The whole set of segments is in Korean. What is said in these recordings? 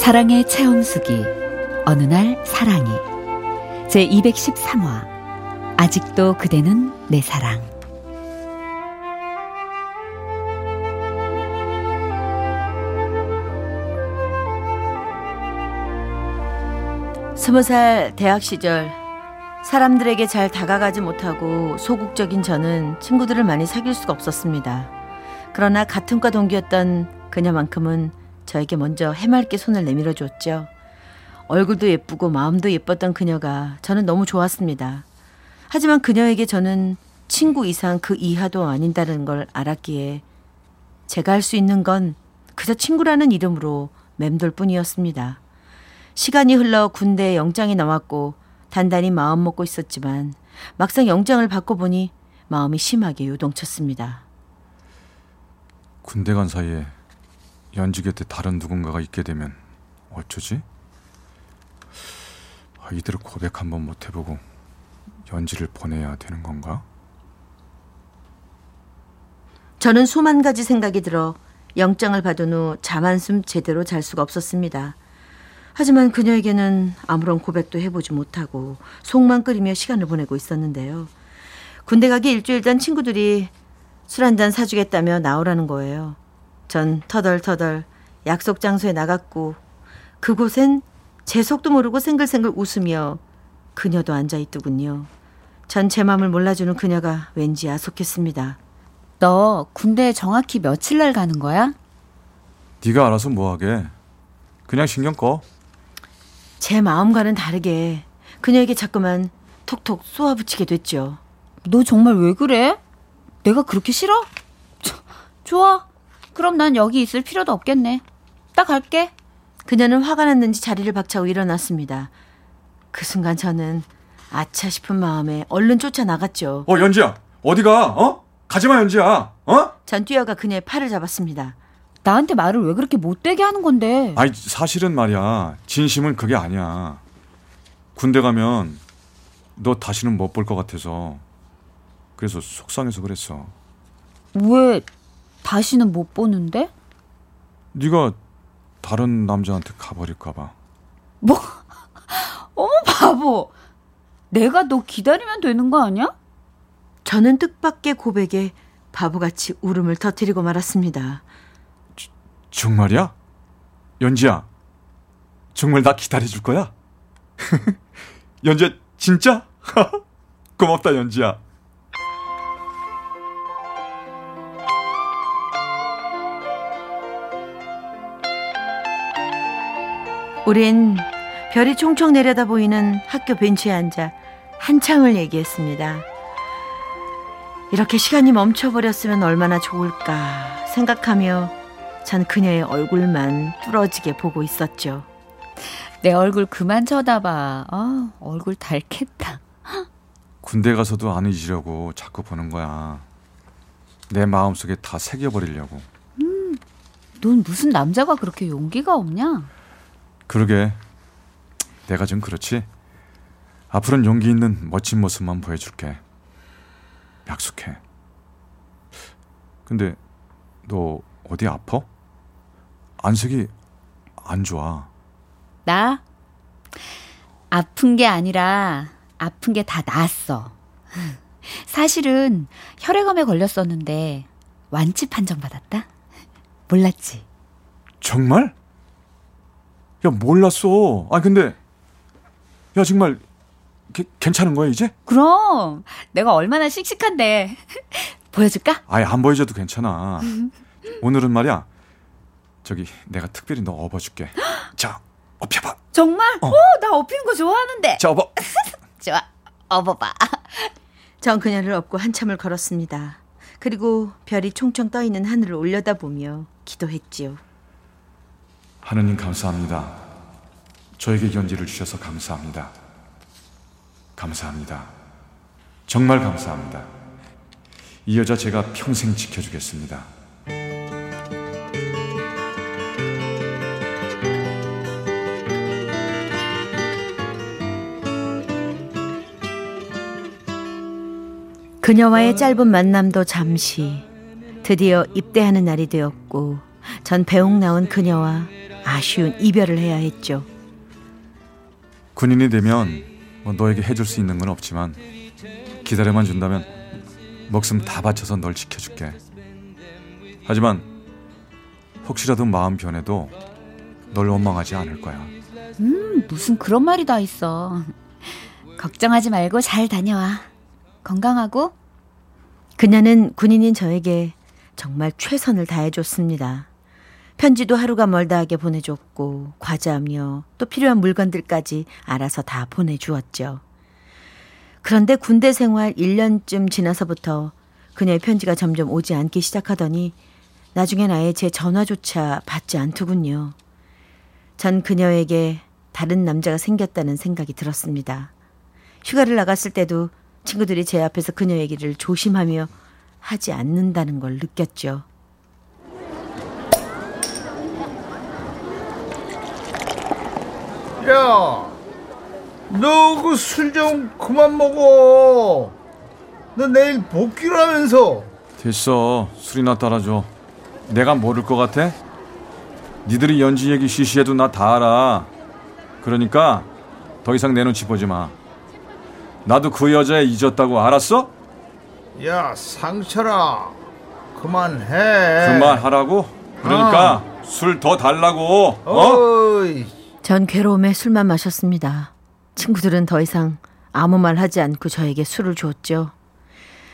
사랑의 체험수기 어느 날 사랑이 제 213화 아직도 그대는 내 사랑 스무 살 대학 시절 사람들에게 잘 다가가지 못하고 소극적인 저는 친구들을 많이 사귈 수가 없었습니다. 그러나 같은 과 동기였던 그녀만큼은 저에게 먼저 해맑게 손을 내밀어 줬죠. 얼굴도 예쁘고 마음도 예뻤던 그녀가 저는 너무 좋았습니다. 하지만 그녀에게 저는 친구 이상 그 이하도 아닌다는 걸 알았기에 제가 할 수 있는 건 그저 친구라는 이름으로 맴돌 뿐이었습니다. 시간이 흘러 군대에 영장이 나왔고 단단히 마음 먹고 있었지만 막상 영장을 받고 보니 마음이 심하게 요동쳤습니다. 군대 간 사이에 연지 곁에 다른 누군가가 있게 되면 어쩌지? 아, 이대로 고백 한번 못 해보고 연지를 보내야 되는 건가? 저는 수만 가지 생각이 들어 영장을 받은 후 잠 한숨 제대로 잘 수가 없었습니다. 하지만 그녀에게는 아무런 고백도 해보지 못하고 속만 끓이며 시간을 보내고 있었는데요. 군대 가기 일주일 전 친구들이 술 한 잔 사주겠다며 나오라는 거예요. 전 터덜터덜 약속 장소에 나갔고 그곳엔 제 속도 모르고 생글생글 웃으며 그녀도 앉아 있더군요. 전제 맘을 몰라주는 그녀가 왠지 야속했습니다. 너 군대에 정확히 며칠 날 가는 거야? 네가 알아서 뭐 하게 그냥 신경 꺼 제 마음과는 다르게 그녀에게 자꾸만 톡톡 쏘아붙이게 됐죠. 너 정말 왜 그래? 내가 그렇게 싫어? 좋아. 그럼 난 여기 있을 필요도 없겠네. 딱 갈게. 그녀는 화가 났는지 자리를 박차고 일어났습니다. 그 순간 저는 아차 싶은 마음에 얼른 쫓아 나갔죠. 어 연지야 어디가 어? 가지마 연지야 어? 전 뛰어가 그녀의 팔을 잡았습니다. 나한테 말을 왜 그렇게 못되게 하는 건데? 아이 사실은 말이야 진심은 그게 아니야 군대 가면 너 다시는 못 볼 것 같아서 그래서 속상해서 그랬어 왜 다시는 못 보는데? 네가 다른 남자한테 가버릴까 봐 뭐? 어머 바보. 내가 너 기다리면 되는 거 아니야? 저는 뜻밖의 고백에 바보같이 울음을 터뜨리고 말았습니다. 정말이야? 연지야 정말 나 기다려줄 거야? 연지야 진짜? 고맙다 연지야 우린 별이 총총 내려다 보이는 학교 벤치에 앉아 한참을 얘기했습니다. 이렇게 시간이 멈춰버렸으면 얼마나 좋을까 생각하며 전 그녀의 얼굴만 뚫어지게 보고 있었죠. 내 얼굴 그만 쳐다봐. 아, 얼굴 닳겠다. 군대 가서도 안 잊으려고 자꾸 보는 거야 내 마음속에 다 새겨버리려고 넌 무슨 남자가 그렇게 용기가 없냐? 그러게 내가 좀 그렇지 앞으로는 용기 있는 멋진 모습만 보여줄게 약속해 근데 너 어디 아파? 안색이 안 좋아 나 아픈 게 아니라 아픈 게 다 나았어. 사실은 혈액암에 걸렸었는데 완치 판정 받았다. 몰랐지? 정말? 야 몰랐어 아 근데 야 정말 게, 괜찮은 거야 이제? 그럼 내가 얼마나 씩씩한데 보여줄까? 아예 안 보여줘도 괜찮아 오늘은 말이야 저기 내가 특별히 너 업어줄게 자 업혀봐 정말? 어. 어, 나 업히는 거 좋아하는데. 자 업어 좋아, 업어봐. 전 그녀를 업고 한참을 걸었습니다. 그리고 별이 총총 떠 있는 하늘을 올려다보며 기도했지요. 하느님 감사합니다. 저에게 연지를 주셔서 감사합니다. 감사합니다. 정말 감사합니다. 이 여자 제가 평생 지켜주겠습니다. 그녀와의 짧은 만남도 잠시 드디어 입대하는 날이 되었고 전 배웅 나온 그녀와 아쉬운 이별을 해야 했죠. 군인이 되면 뭐 너에게 해줄 수 있는 건 없지만 기다려만 준다면 목숨 다 바쳐서 널 지켜줄게. 하지만 혹시라도 마음 변해도 널 원망하지 않을 거야. 음, 무슨 그런 말이 다 있어. 걱정하지 말고 잘 다녀와. 건강하고. 그녀는 군인인 저에게 정말 최선을 다해줬습니다. 편지도 하루가 멀다 하게 보내줬고 과자며 또 필요한 물건들까지 알아서 다 보내주었죠. 그런데 군대 생활 1년쯤 지나서부터 그녀의 편지가 점점 오지 않기 시작하더니 나중엔 아예 제 전화조차 받지 않더군요. 전 그녀에게 다른 남자가 생겼다는 생각이 들었습니다. 휴가를 나갔을 때도 친구들이 제 앞에서 그녀 얘기를 조심하며 하지 않는다는 걸 느꼈죠. 야, 너 그 술 좀 그만 먹어. 너 내일 복귀라면서. 됐어. 술이나 따라줘. 내가 모를 것 같아? 니들이 연지 얘기 쉬쉬해도 나 다 알아. 그러니까 더 이상 내 눈치 보지 마. 나도 그 여자애 잊었다고 알았어? 야, 상철아, 그만해. 그만하라고? 그러니까 술더 달라고. 어? 어이, 전 괴로움에 술만 마셨습니다. 친구들은 더 이상 아무 말 하지 않고 저에게 술을 줬죠.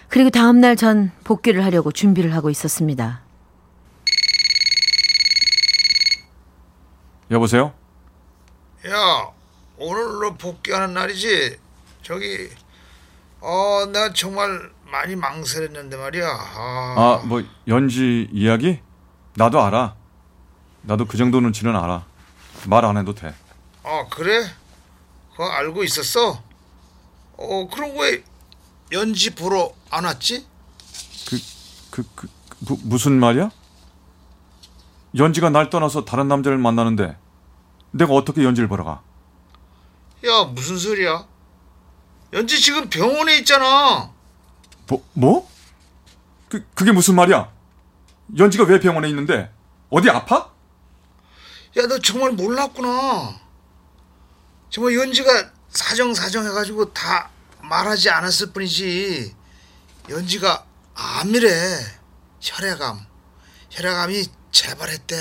그리고 다음날 전 복귀를 하려고 준비를 하고 있었습니다. 여보세요? 야, 오늘 너 복귀하는 날이지? 저기, 어, 나 정말 많이 망설였는데 말이야. 아, 아, 뭐 연지 이야기? 나도 알아. 나도 그 정도 눈치는 알아. 말 안 해도 돼. 아, 그래? 그거 알고 있었어? 어, 그럼 왜 연지 보러 안 왔지? 그, 그, 그, 무, 무슨 말이야? 연지가 날 떠나서 다른 남자를 만나는데 내가 어떻게 연지를 보러 가? 야, 무슨 소리야? 연지 지금 병원에 있잖아. 뭐, 뭐? 그, 그게 무슨 말이야? 연지가 왜 병원에 있는데? 어디 아파? 야, 너 정말 몰랐구나. 정말 연지가 사정 사정 해가지고 다 말하지 않았을 뿐이지. 연지가 암이래. 혈액암. 혈액암이 재발했대.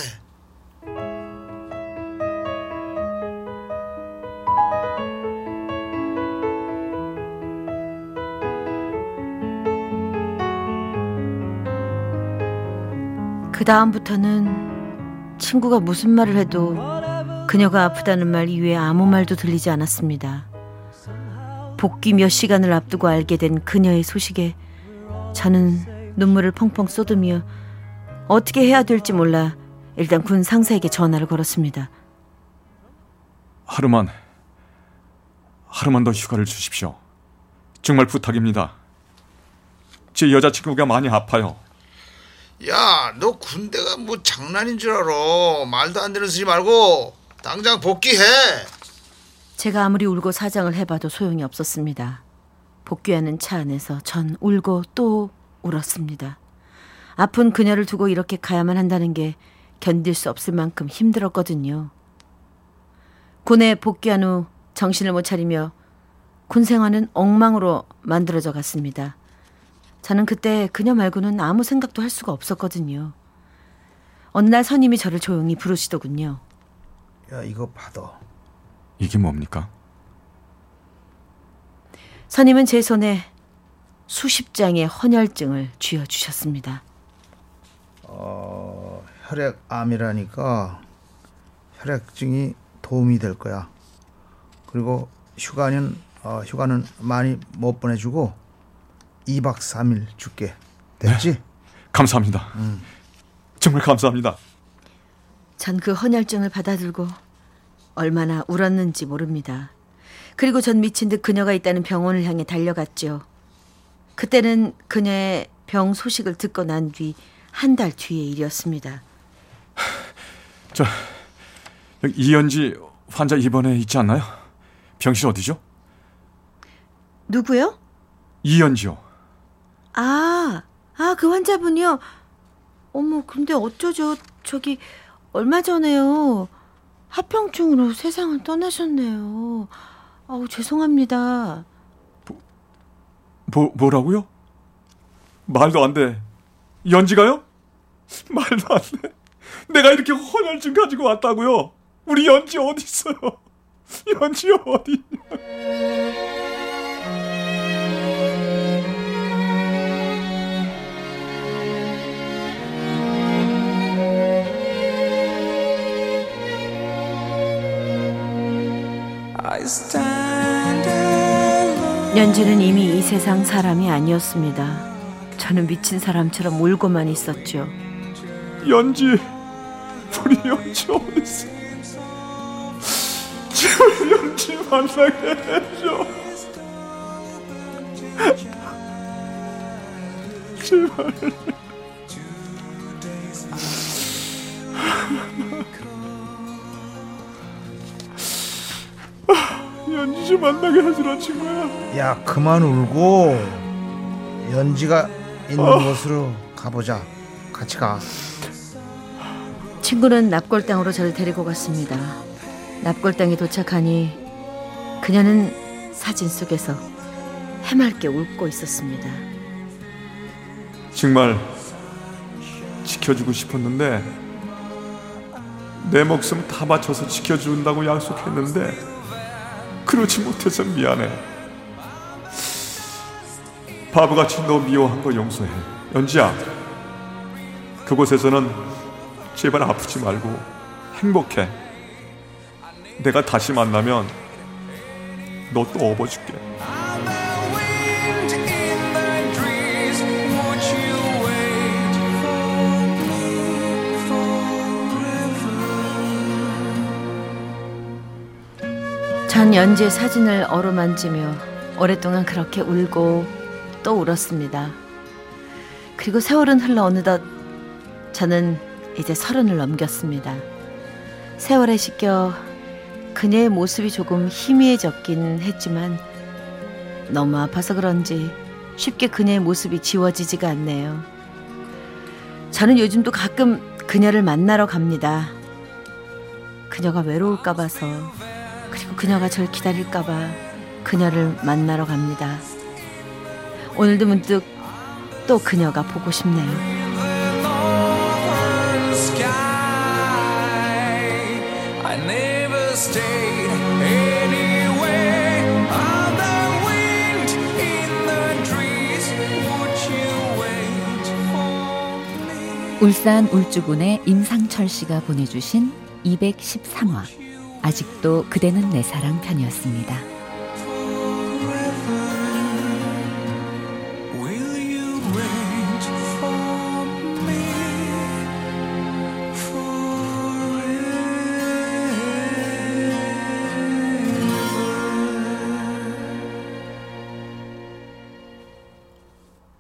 그 다음부터는 친구가 무슨 말을 해도 그녀가 아프다는 말 이외에 아무 말도 들리지 않았습니다. 복귀 몇 시간을 앞두고 알게 된 그녀의 소식에 저는 눈물을 펑펑 쏟으며 어떻게 해야 될지 몰라 일단 군 상사에게 전화를 걸었습니다. 하루만, 하루만 더 휴가를 주십시오. 정말 부탁입니다. 제 여자친구가 많이 아파요. 야, 너 군대가 뭐 장난인 줄 알아. 말도 안 되는 소리 말고 당장 복귀해. 제가 아무리 울고 사장을 해봐도 소용이 없었습니다. 복귀하는 차 안에서 전 울고 또 울었습니다. 아픈 그녀를 두고 이렇게 가야만 한다는 게 견딜 수 없을 만큼 힘들었거든요. 군에 복귀한 후 정신을 못 차리며 군 생활은 엉망으로 만들어져 갔습니다. 저는 그때 그녀 말고는 아무 생각도 할 수가 없었거든요. 어느 날 선임이 저를 조용히 부르시더군요. 야, 이거 받아. 이게 뭡니까? 선임은 제 손에 수십 장의 헌혈증을 쥐어 주셨습니다. 어, 혈액암이라니까 혈액증이 도움이 될 거야. 그리고 휴가는 어, 휴가는 많이 못 보내주고 2박 3일 줄게. 됐지? 감사합니다. 정말 감사합니다. 전 그 헌혈증을 받아들고 얼마나 울었는지 모릅니다. 그리고 전 미친 듯 그녀가 있다는 병원을 향해 달려갔죠. 그때는 그녀의 병 소식을 듣고 난 뒤 한 달 뒤의 일이었습니다. 저 이연지 환자 입원해 있지 않나요? 병실 어디죠? 누구요? 이연지요. 아, 아, 그 환자분이요? 어머, 근데 어쩌죠? 저기, 얼마 전에요. 합병증으로 세상을 떠나셨네요. 아우, 죄송합니다. 뭐 뭐라고요? 말도 안 돼. 연지가요? 말도 안 돼. 내가 이렇게 헌혈증 가지고 왔다고요. 우리 연지 어디 있어요? 연지 어디 있냐? 연주는 이미 이 세상 사람이 아니었습니다. 저는 미친 사람처럼 울고만 있었죠. 연지 우리 연지 어디 있어? 제발 연지 만나게 해줘. 제발. 연지 좀 만나게 해주라 친구야. 야 그만 울고 연지가 있는 곳으로 가보자. 같이 가. 친구는 납골당으로 저를 데리고 갔습니다. 납골당에 도착하니 그녀는 사진 속에서 해맑게 웃고 있었습니다. 정말 지켜주고 싶었는데 내 목숨 다 바쳐서 지켜준다고 약속했는데 그러지 못해서 미안해. 바보같이 너 미워한 거 용서해. 연지야, 그곳에서는 제발 아프지 말고 행복해. 내가 다시 만나면 너 또 업어줄게. 전 연지의 사진을 어루만지며 오랫동안 그렇게 울고 또 울었습니다. 그리고 세월은 흘러 어느덧 저는 이제 서른을 넘겼습니다. 세월에 씻겨 그녀의 모습이 조금 희미해졌긴 했지만 너무 아파서 그런지 쉽게 그녀의 모습이 지워지지가 않네요. 저는 요즘도 가끔 그녀를 만나러 갑니다. 그녀가 외로울까 봐서 그리고 그녀가 절 기다릴까봐 그녀를 만나러 갑니다. 오늘도 문득 또 그녀가 보고 싶네요. 울산 울주군의 임상철 씨가 보내주신 213화 아직도 그대는 내 사랑 편이었습니다.